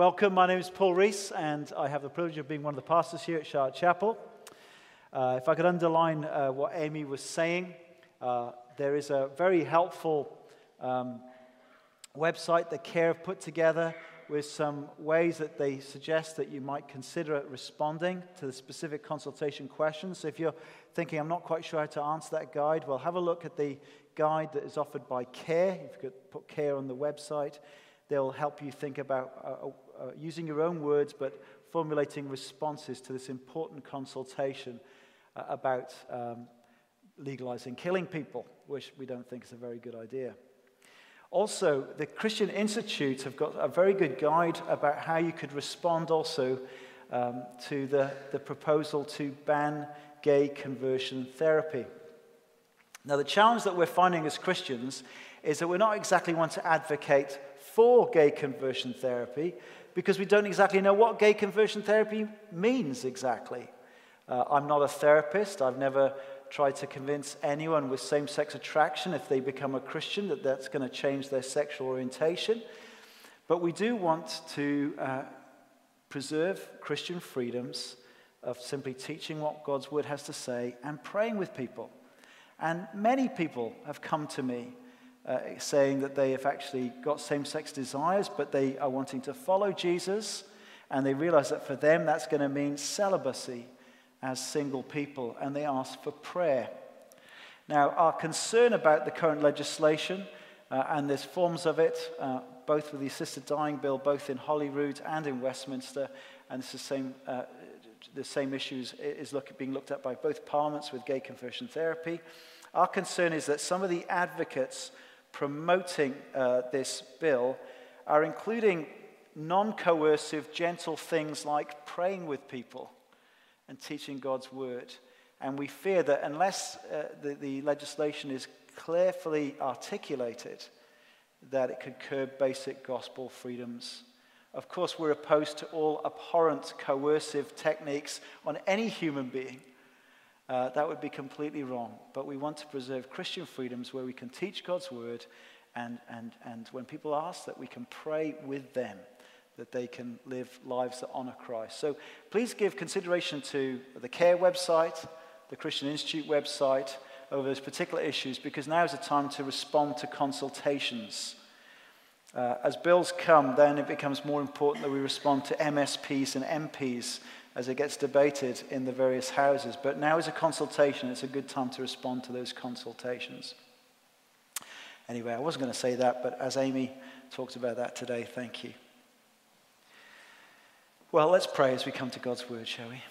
Welcome, my name is Paul Rees, and I have the privilege of being one of the pastors here at Charlotte Chapel. Uh, if I could underline uh, what Amy was saying, uh, there is a very helpful um, website that CARE have put together with some ways that they suggest that you might consider responding to the specific consultation questions. So if you're thinking, I'm not quite sure how to answer that guide, well, have a look at the guide that is offered by CARE. If you could put CARE on the website, they'll help you think about uh, using your own words, but formulating responses to this important consultation uh, about um, legalizing killing people, which we don't think is a very good idea. Also, the Christian Institute have got a very good guide about how you could respond also um, to the, the proposal to ban gay conversion therapy. Now, the challenge that we're finding as Christians is that we're not exactly one to advocate for gay conversion therapy, because we don't exactly know what gay conversion therapy means exactly. Uh, I'm not a therapist. I've never tried to convince anyone with same sex attraction, if they become a Christian, that that's going to change their sexual orientation. But we do want to uh, preserve Christian freedoms of simply teaching what God's word has to say and praying with people. And many people have come to me uh, saying that they have actually got same sex desires, but they are wanting to follow Jesus, and they realize that for them that's going to mean celibacy as single people, and they ask for prayer. Now, our concern about the current legislation, uh, and there's forms of it, uh, both with the assisted dying bill, both in Holyrood and in Westminster, and it's the same, uh, the same issues is look, being looked at by both parliaments with gay conversion therapy. Our concern is that some of the advocates promoting uh, this bill are including non coercive, gentle things like praying with people and teaching God's word. And we fear that unless uh, the, the legislation is clearly articulated, that it could curb basic gospel freedoms. Of course, we're opposed to all abhorrent coercive techniques on any human being. Uh, that would be completely wrong. But we want to preserve Christian freedoms where we can teach God's word, and, and, and when people ask, that we can pray with them that they can live lives that honor Christ. So please give consideration to the CARE website, the Christian Institute website, over those particular issues, because now is the time to respond to consultations. Uh, as bills come, then it becomes more important that we respond to MSPs and MPs as it gets debated in the various houses. But now is a consultation. It's a good time to respond to those consultations. Anyway, I wasn't going to say that, but as Amy talked about that today, thank you. Well, let's pray as we come to God's word, shall we?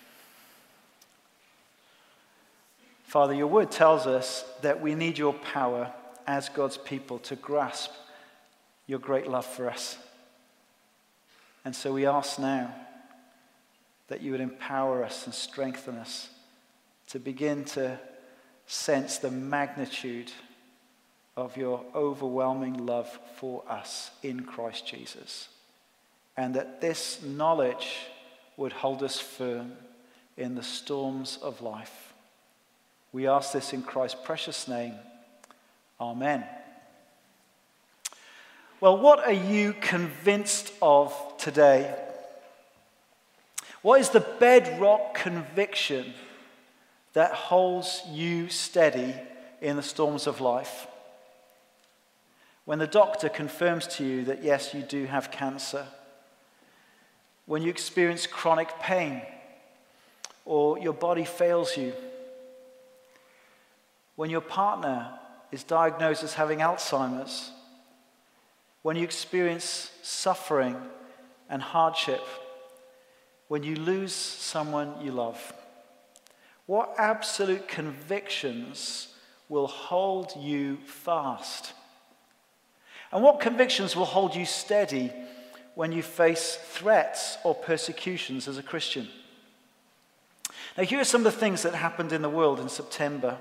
Father, your word tells us that we need your power as God's people to grasp your great love for us. And so we ask now that you would empower us and strengthen us to begin to sense the magnitude of your overwhelming love for us in Christ Jesus. And that this knowledge would hold us firm in the storms of life. We ask this in Christ's precious name. Amen. Well, what are you convinced of today? What is the bedrock conviction that holds you steady in the storms of life? When the doctor confirms to you that yes, you do have cancer, when you experience chronic pain or your body fails you, when your partner is diagnosed as having Alzheimer's, when you experience suffering and hardship when you lose someone you love? What absolute convictions will hold you fast? And what convictions will hold you steady when you face threats or persecutions as a Christian? Now, here are some of the things that happened in the world in September.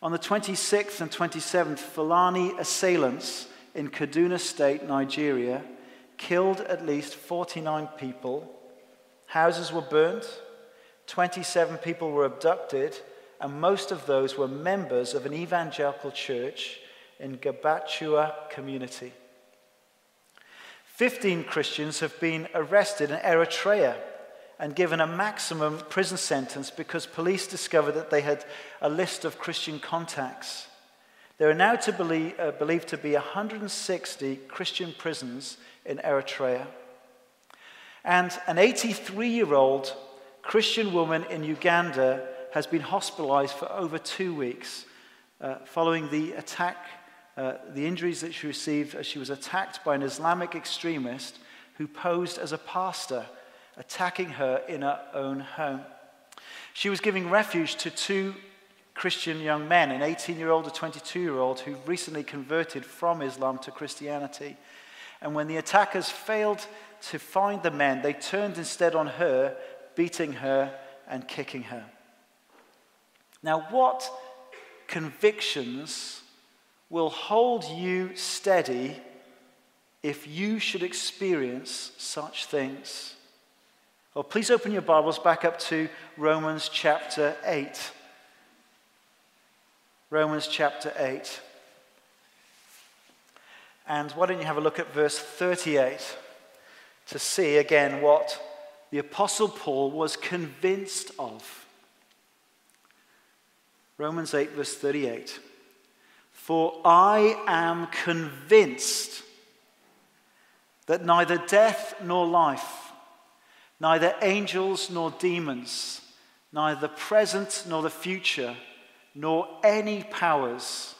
On the 26th and 27th, Fulani assailants in Kaduna State, Nigeria, killed at least 49 people Houses were burnt, 27 people were abducted, and most of those were members of an evangelical church in Gabachua community. 15 Christians have been arrested in Eritrea and given a maximum prison sentence because police discovered that they had a list of Christian contacts. There are now to believe, uh, believed to be 160 Christian prisons in Eritrea. And an 83 year old Christian woman in Uganda has been hospitalized for over two weeks uh, following the attack, uh, the injuries that she received as she was attacked by an Islamic extremist who posed as a pastor attacking her in her own home. She was giving refuge to two Christian young men, an 18 year old, a 22 year old, who recently converted from Islam to Christianity. And when the attackers failed to find the men, they turned instead on her, beating her and kicking her. Now, what convictions will hold you steady if you should experience such things? Well, please open your Bibles back up to Romans chapter 8. Romans chapter 8. And why don't you have a look at verse 38 to see again what the Apostle Paul was convinced of. Romans 8, verse 38. For I am convinced that neither death nor life neither angels nor demons, neither the present nor the future, nor any powers,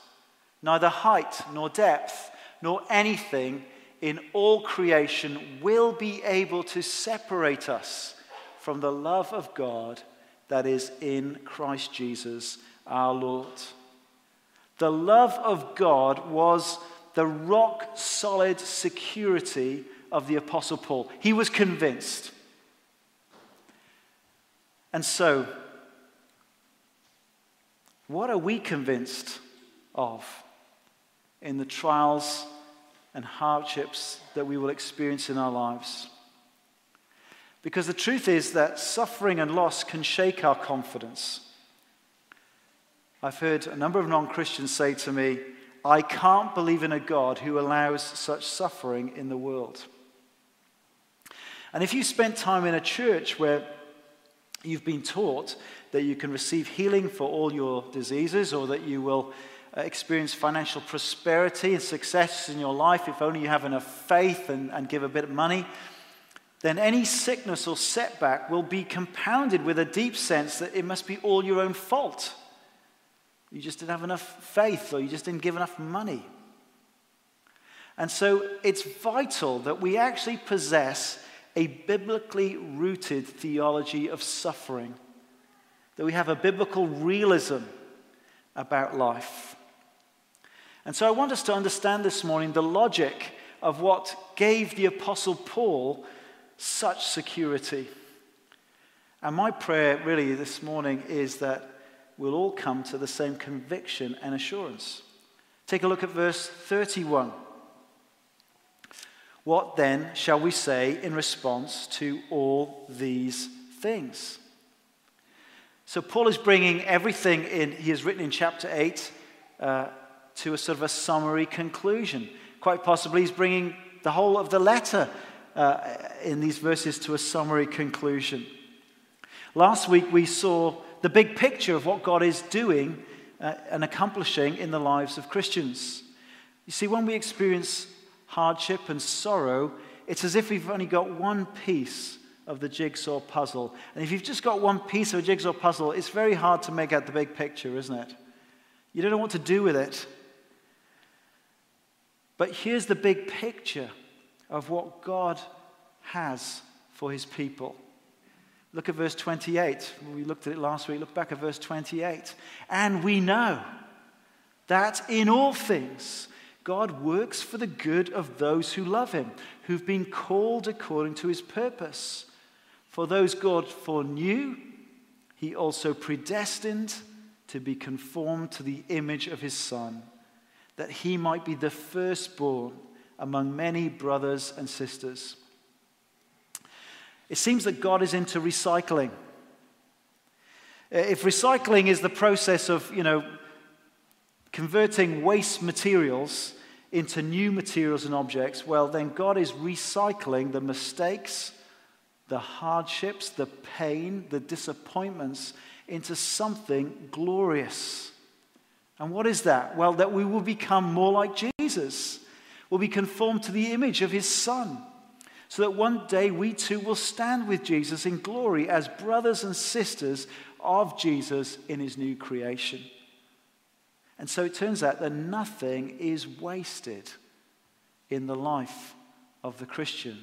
neither height nor depth, nor anything in all creation will be able to separate us from the love of God that is in Christ Jesus our Lord. The love of God was the rock solid security of the Apostle Paul. He was convinced. And so, what are we convinced of in the trials and hardships that we will experience in our lives? Because the truth is that suffering and loss can shake our confidence. I've heard a number of non Christians say to me, I can't believe in a God who allows such suffering in the world. And if you spent time in a church where you've been taught that you can receive healing for all your diseases or that you will uh, experience financial prosperity and success in your life if only you have enough faith and, and give a bit of money, then any sickness or setback will be compounded with a deep sense that it must be all your own fault. You just didn't have enough faith or you just didn't give enough money. And so it's vital that we actually possess a biblically rooted theology of suffering, that we have a biblical realism about life. And so I want us to understand this morning the logic of what gave the Apostle Paul such security. And my prayer, really, this morning is that we'll all come to the same conviction and assurance. Take a look at verse 31. What then shall we say in response to all these things? So, Paul is bringing everything in, he has written in chapter 8 uh, to a sort of a summary conclusion. Quite possibly, he's bringing the whole of the letter uh, in these verses to a summary conclusion. Last week, we saw the big picture of what God is doing uh, and accomplishing in the lives of Christians. You see, when we experience hardship and sorrow, it's as if we've only got one piece of the jigsaw puzzle. And if you've just got one piece of a jigsaw puzzle, it's very hard to make out the big picture, isn't it? You don't know what to do with it. But here's the big picture of what God has for his people. Look at verse 28. We looked at it last week. Look back at verse 28. And we know that in all things, God works for the good of those who love him, who've been called according to his purpose. For those God foreknew, he also predestined to be conformed to the image of his Son, that he might be the firstborn among many brothers and sisters. It seems that God is into recycling. If recycling is the process of, you know, converting waste materials into new materials and objects, well, then God is recycling the mistakes, the hardships, the pain, the disappointments into something glorious. And what is that? Well, that we will become more like Jesus, will be conformed to the image of his Son, so that one day we too will stand with Jesus in glory as brothers and sisters of Jesus in his new creation. And so it turns out that nothing is wasted in the life of the Christian.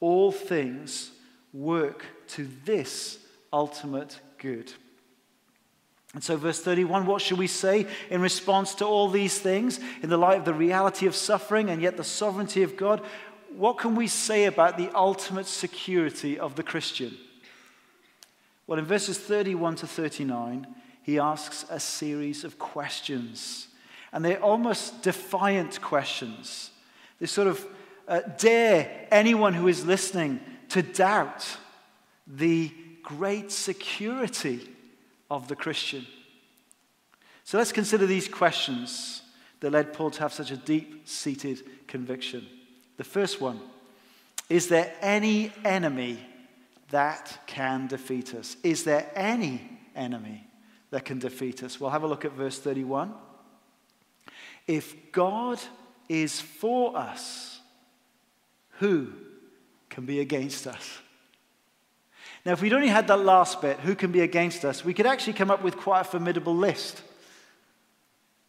All things work to this ultimate good. And so, verse 31 what should we say in response to all these things in the light of the reality of suffering and yet the sovereignty of God? What can we say about the ultimate security of the Christian? Well, in verses 31 to 39, he asks a series of questions. And they're almost defiant questions. They sort of uh, dare anyone who is listening to doubt the great security of the Christian. So let's consider these questions that led Paul to have such a deep seated conviction. The first one Is there any enemy that can defeat us? Is there any enemy that can defeat us? We'll have a look at verse 31. If God is for us, who can be against us? Now, if we'd only had that last bit, who can be against us, we could actually come up with quite a formidable list.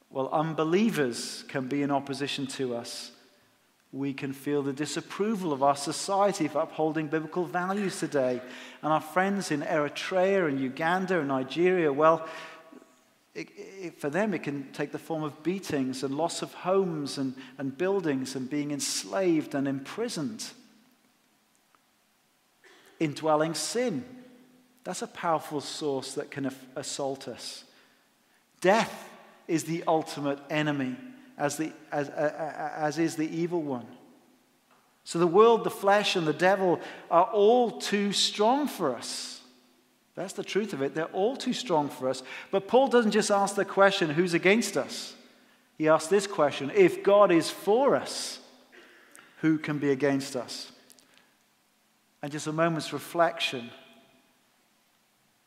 Well, unbelievers can be in opposition to us. We can feel the disapproval of our society for upholding biblical values today. And our friends in Eritrea and Uganda and Nigeria, well, it, it, for them, it can take the form of beatings and loss of homes and, and buildings and being enslaved and imprisoned indwelling sin. That's a powerful source that can assault us. Death is the ultimate enemy, as, the, as, as is the evil one. So the world, the flesh, and the devil are all too strong for us. That's the truth of it. They're all too strong for us. But Paul doesn't just ask the question, who's against us? He asks this question if God is for us, who can be against us? And just a moment's reflection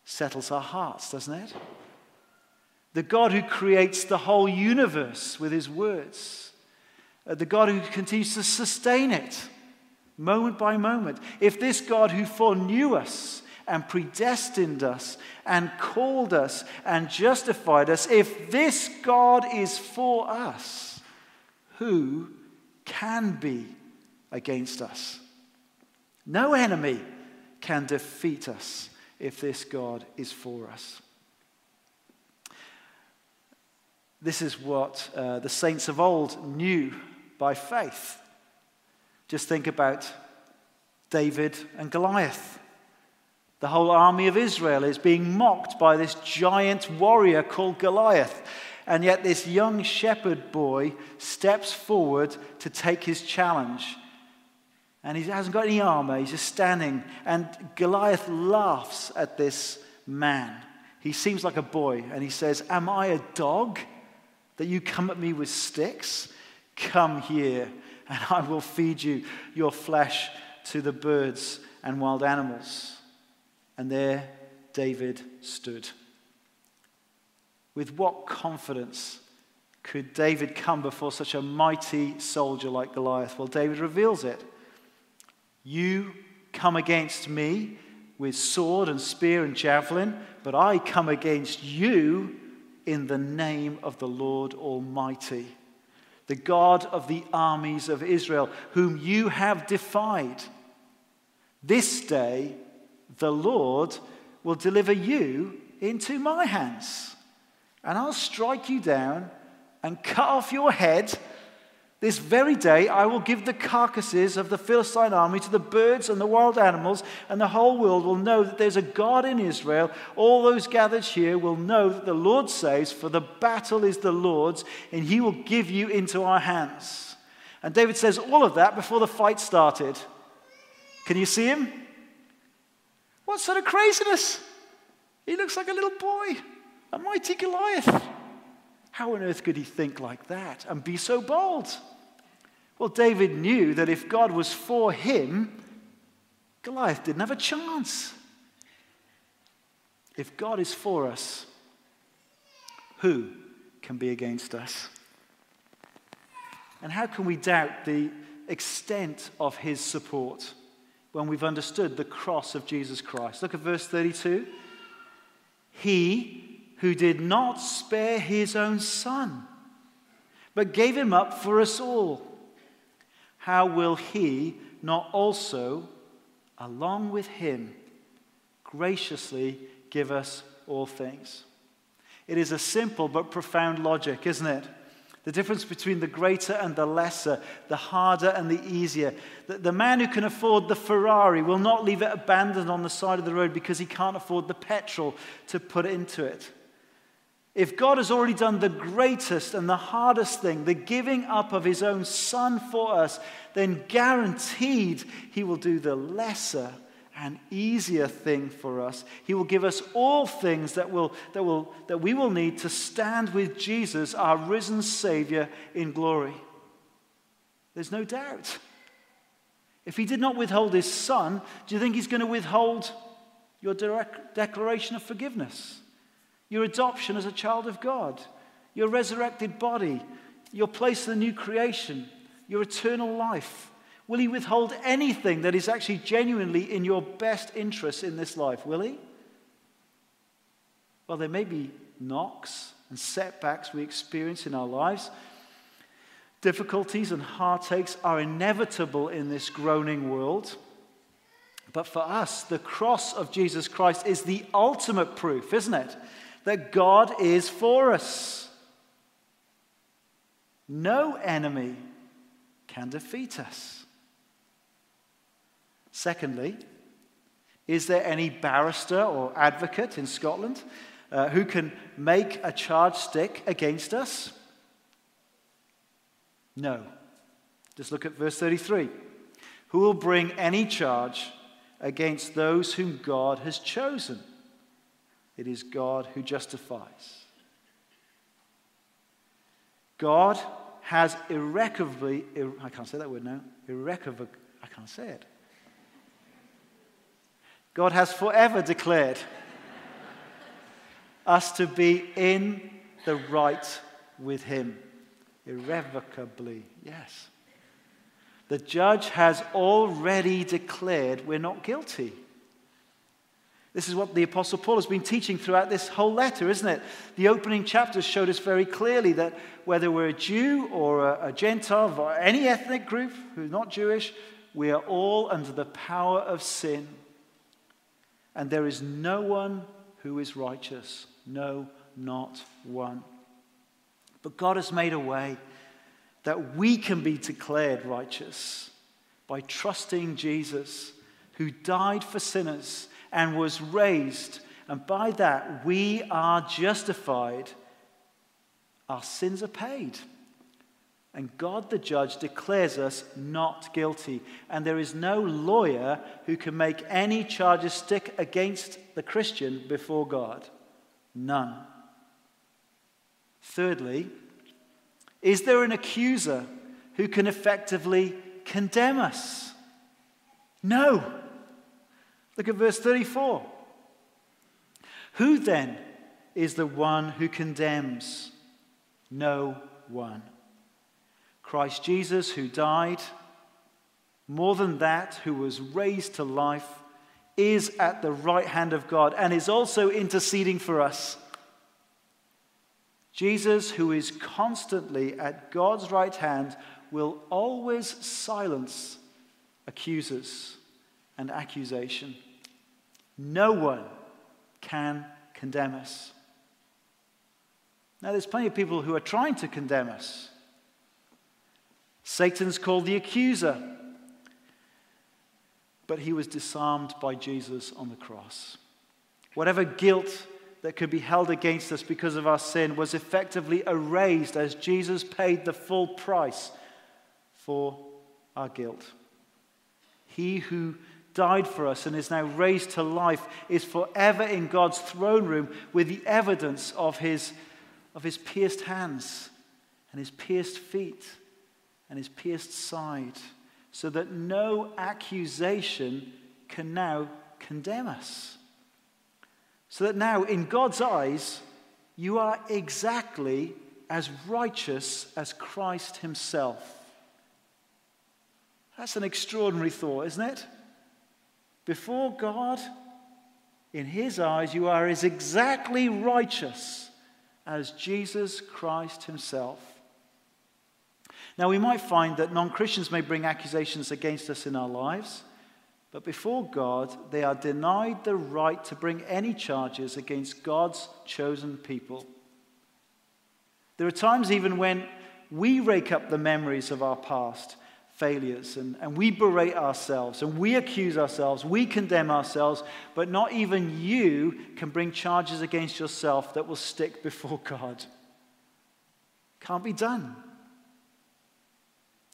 settles our hearts, doesn't it? The God who creates the whole universe with his words, uh, the God who continues to sustain it moment by moment. If this God who foreknew us and predestined us and called us and justified us, if this God is for us, who can be against us? No enemy can defeat us if this God is for us. This is what uh, the saints of old knew by faith. Just think about David and Goliath. The whole army of Israel is being mocked by this giant warrior called Goliath. And yet, this young shepherd boy steps forward to take his challenge and he hasn't got any armor. He's just standing. And Goliath laughs at this man. He seems like a boy. And he says, Am I a dog that you come at me with sticks? Come here, and I will feed you your flesh to the birds and wild animals. And there David stood. With what confidence could David come before such a mighty soldier like Goliath? Well, David reveals it. You come against me with sword and spear and javelin, but I come against you in the name of the Lord Almighty, the God of the armies of Israel, whom you have defied. This day, the Lord will deliver you into my hands, and I'll strike you down and cut off your head this very day I will give the carcasses of the Philistine army to the birds and the wild animals, and the whole world will know that there's a God in Israel. All those gathered here will know that the Lord says, For the battle is the Lord's, and he will give you into our hands. And David says all of that before the fight started. Can you see him? What sort of craziness? He looks like a little boy, a mighty Goliath. How on earth could he think like that and be so bold? Well, David knew that if God was for him, Goliath didn't have a chance. If God is for us, who can be against us? And how can we doubt the extent of his support when we've understood the cross of Jesus Christ? Look at verse 32. He who did not spare his own son, but gave him up for us all, how will he not also, along with him, graciously give us all things? It is a simple but profound logic, isn't it? The difference between the greater and the lesser, the harder and the easier. The, the, man who can afford the Ferrari will not leave it abandoned on the side of the road because he can't afford the petrol to put into it. If God has already done the greatest and the hardest thing, the giving up of his own son for us, then guaranteed he will do the lesser and easier thing for us. He will give us all things that, will, that, will, that we will need to stand with Jesus, our risen Savior, in glory. There's no doubt. If he did not withhold his son, do you think he's going to withhold your declaration of forgiveness? your adoption as a child of God, your resurrected body, your place in the new creation, your eternal life? Will He withhold anything that is actually genuinely in your best interest in this life? Will He? Well, there may be knocks and setbacks we experience in our lives. Difficulties and heartaches are inevitable in this groaning world. But for us, the cross of Jesus Christ is the ultimate proof, isn't it? that God is for us. No enemy can defeat us. Secondly, is there any barrister or advocate in Scotland uh, who can make a charge stick against us? No. Just look at verse 33. Who will bring any charge against those whom God has chosen? It is God who justifies. God has irrecoverably, I can't say that word now, irrecoverably, I can't say it. God has forever declared us to be in the right with Him. Irrevocably, yes. The judge has already declared we're not guilty. This is what the Apostle Paul has been teaching throughout this whole letter, isn't it? The opening chapters showed us very clearly that whether we're a Jew or a, a Gentile or any ethnic group who's not Jewish, we are all under the power of sin. And there is no one who is righteous. No, not one. But God has made a way that we can be declared righteous by trusting Jesus, who died for sinners and was raised. And by that, we are justified. Our sins are paid. And God the judge declares us not guilty. And there is no lawyer who can make any charges stick against the Christian before God. None. Thirdly, is there an accuser who can effectively condemn us? No. Look at verse 34. Who then is the one who condemns? No one. Christ Jesus, who died, more than that, who was raised to life, is at the right hand of God and is also interceding for us. Jesus, who is constantly at God's right hand, will always silence accusers and accusation. No one can condemn us. Now, there's plenty of people who are trying to condemn us. Satan's called the accuser, but he was disarmed by Jesus on the cross. Whatever guilt that could be held against us because of our sin was effectively erased as Jesus paid the full price for our guilt. He who died for us and is now raised to life, is forever in God's throne room with the evidence of his of his pierced hands and his pierced feet and his pierced side, so that no accusation can now condemn us. So that now, in God's eyes, you are exactly as righteous as Christ himself. That's an extraordinary thought, isn't it? Before God, in his eyes, you are as exactly righteous as Jesus Christ himself. Now, we might find that non Christians may bring accusations against us in our lives, but before God, they are denied the right to bring any charges against God's chosen people. There are times even when we rake up the memories of our past failures and, and we berate ourselves and we accuse ourselves, we condemn ourselves, but not even you can bring charges against yourself that will stick before God. Can't be done.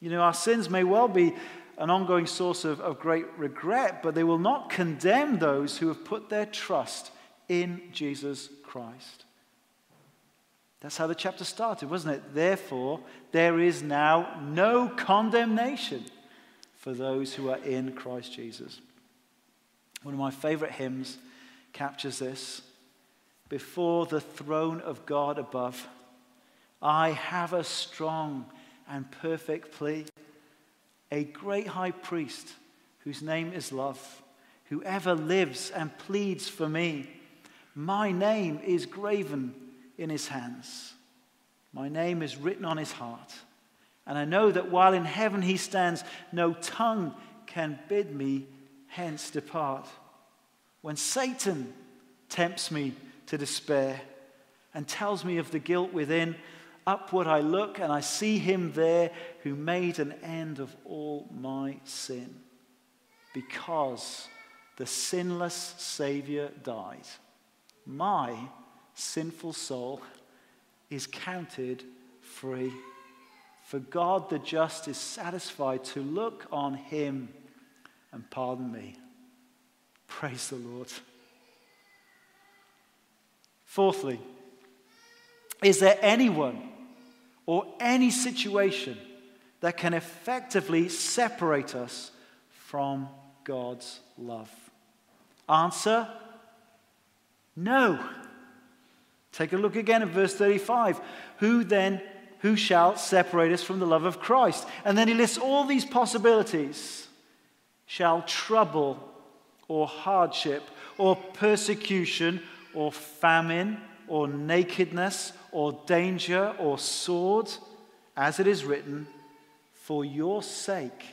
You know, our sins may well be an ongoing source of, of great regret, but they will not condemn those who have put their trust in Jesus Christ. That's how the chapter started, wasn't it? Therefore, there is now no condemnation for those who are in Christ Jesus. One of my favorite hymns captures this. Before the throne of God above, I have a strong and perfect plea. A great high priest whose name is love, who ever lives and pleads for me. My name is graven in his hands. My name is written on his heart. And I know that while in heaven he stands, no tongue can bid me hence depart. When Satan tempts me to despair and tells me of the guilt within, upward I look and I see him there who made an end of all my sin. Because the sinless Savior died, my sinful soul is counted free. For God the just is satisfied to look on him and pardon me. Praise the Lord. Fourthly, is there anyone or any situation that can effectively separate us from God's love? Answer no. Take a look again at verse 35. Who then, who shall separate us from the love of Christ? And then he lists all these possibilities. Shall trouble or hardship or persecution or famine or nakedness or danger or sword, as it is written, for your sake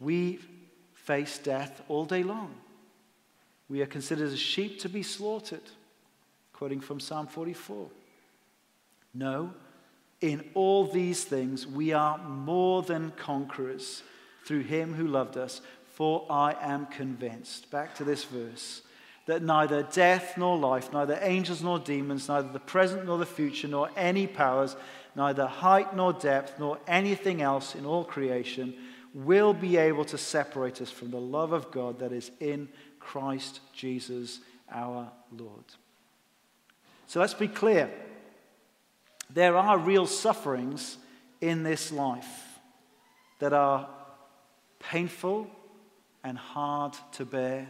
we face death all day long. We are considered as sheep to be slaughtered quoting from Psalm 44. No, in all these things we are more than conquerors through him who loved us, for I am convinced. Back to this verse that neither death nor life, neither angels nor demons, neither the present nor the future, nor any powers, neither height nor depth, nor anything else in all creation will be able to separate us from the love of God that is in Christ Jesus our Lord. So let's be clear. There are real sufferings in this life that are painful and hard to bear.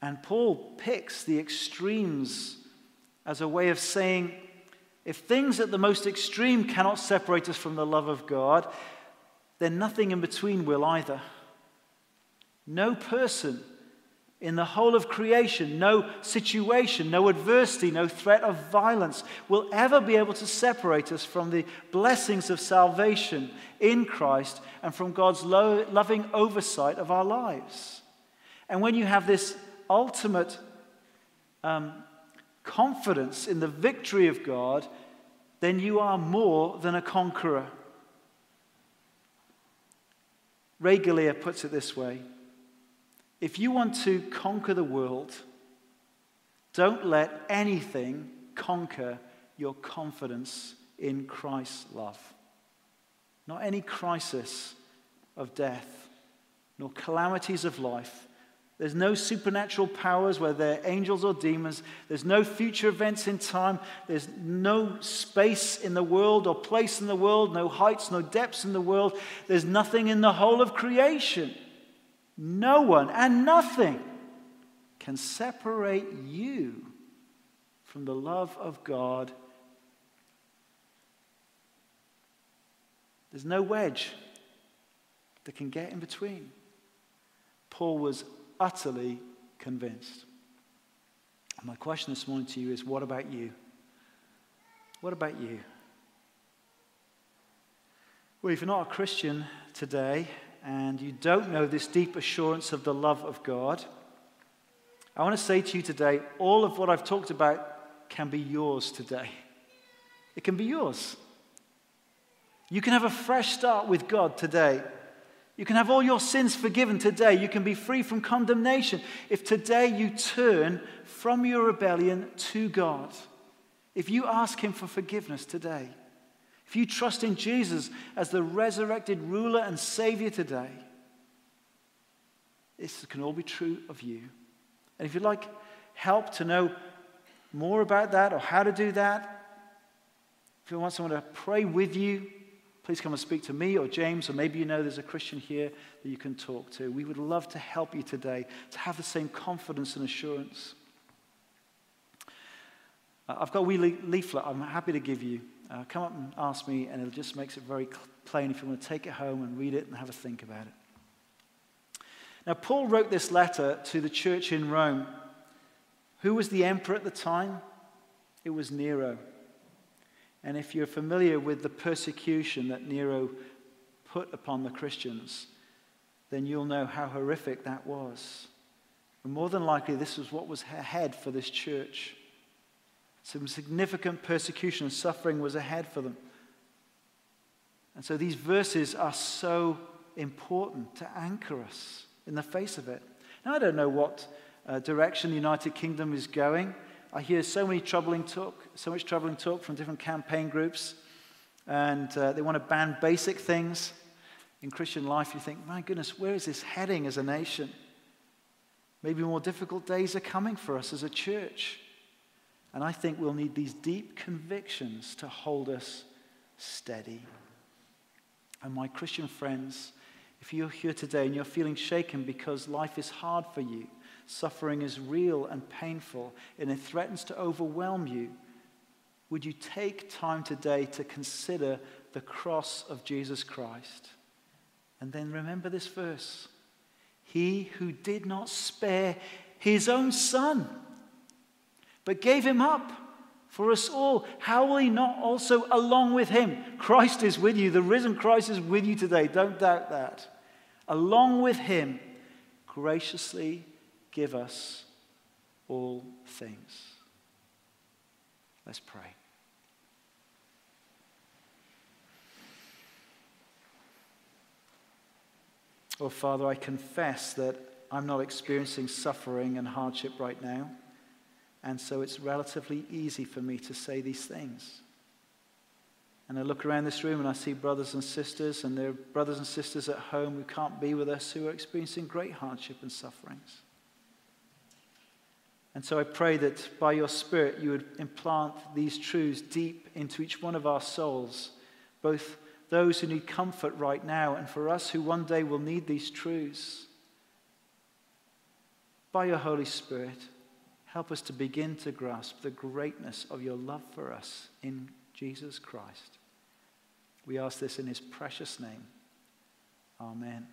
And Paul picks the extremes as a way of saying if things at the most extreme cannot separate us from the love of God, then nothing in between will either. No person in the whole of creation, no situation, no adversity, no threat of violence will ever be able to separate us from the blessings of salvation in Christ and from God's lo- loving oversight of our lives. And when you have this ultimate um, confidence in the victory of God, then you are more than a conqueror. Ray Galea puts it this way. If you want to conquer the world, don't let anything conquer your confidence in Christ's love. Not any crisis of death, nor calamities of life, There's no supernatural powers, whether they're angels or demons. There's no future events in time. There's no space in the world or place in the world, no heights, no depths in the world. There's nothing in the whole of creation. No one and nothing can separate you from the love of God. There's no wedge that can get in between. Paul was utterly convinced. My question this morning to you is what about you? What about you? Well, if you're not a Christian today and you don't know this deep assurance of the love of God, I want to say to you today all of what I've talked about can be yours today. It can be yours. You can have a fresh start with God today. You can have all your sins forgiven today. You can be free from condemnation if today you turn from your rebellion to God. If you ask Him for forgiveness today, if you trust in Jesus as the resurrected ruler and Savior today, this can all be true of you. And if you'd like help to know more about that or how to do that, if you want someone to pray with you, please come and speak to me or James, or maybe you know there's a Christian here that you can talk to. We would love to help you today to have the same confidence and assurance. Uh, I've got a wee leaflet I'm happy to give you. Uh, come up and ask me, and it just makes it very plain if you want to take it home and read it and have a think about it. Now, Paul wrote this letter to the church in Rome. Who was the emperor at the time? It was Nero. And if you're familiar with the persecution that Nero put upon the Christians, then you'll know how horrific that was. And more than likely, this was what was ahead for this church. Some significant persecution and suffering was ahead for them. And so these verses are so important to anchor us in the face of it. Now, I don't know what uh, direction the United Kingdom is going. I hear so many troubling talk, so much troubling talk from different campaign groups, and uh, they want to ban basic things in Christian life. You think, my goodness, where is this heading as a nation? Maybe more difficult days are coming for us as a church. And I think we'll need these deep convictions to hold us steady. And my Christian friends, if you're here today and you're feeling shaken because life is hard for you, Suffering is real and painful, and it threatens to overwhelm you. Would you take time today to consider the cross of Jesus Christ? And then remember this verse He who did not spare his own son, but gave him up for us all, how will he not also, along with him? Christ is with you. The risen Christ is with you today. Don't doubt that. Along with him, graciously give us all things. Let's pray. Oh, Father, I confess that I'm not experiencing suffering and hardship right now, and so it's relatively easy for me to say these things. And I look around this room and I see brothers and sisters, and there are brothers and sisters at home who can't be with us who are experiencing great hardship and sufferings. And so I pray that by your Spirit you would implant these truths deep into each one of our souls, both those who need comfort right now and for us who one day will need these truths. By your Holy Spirit, help us to begin to grasp the greatness of your love for us in Jesus Christ. We ask this in his precious name. Amen.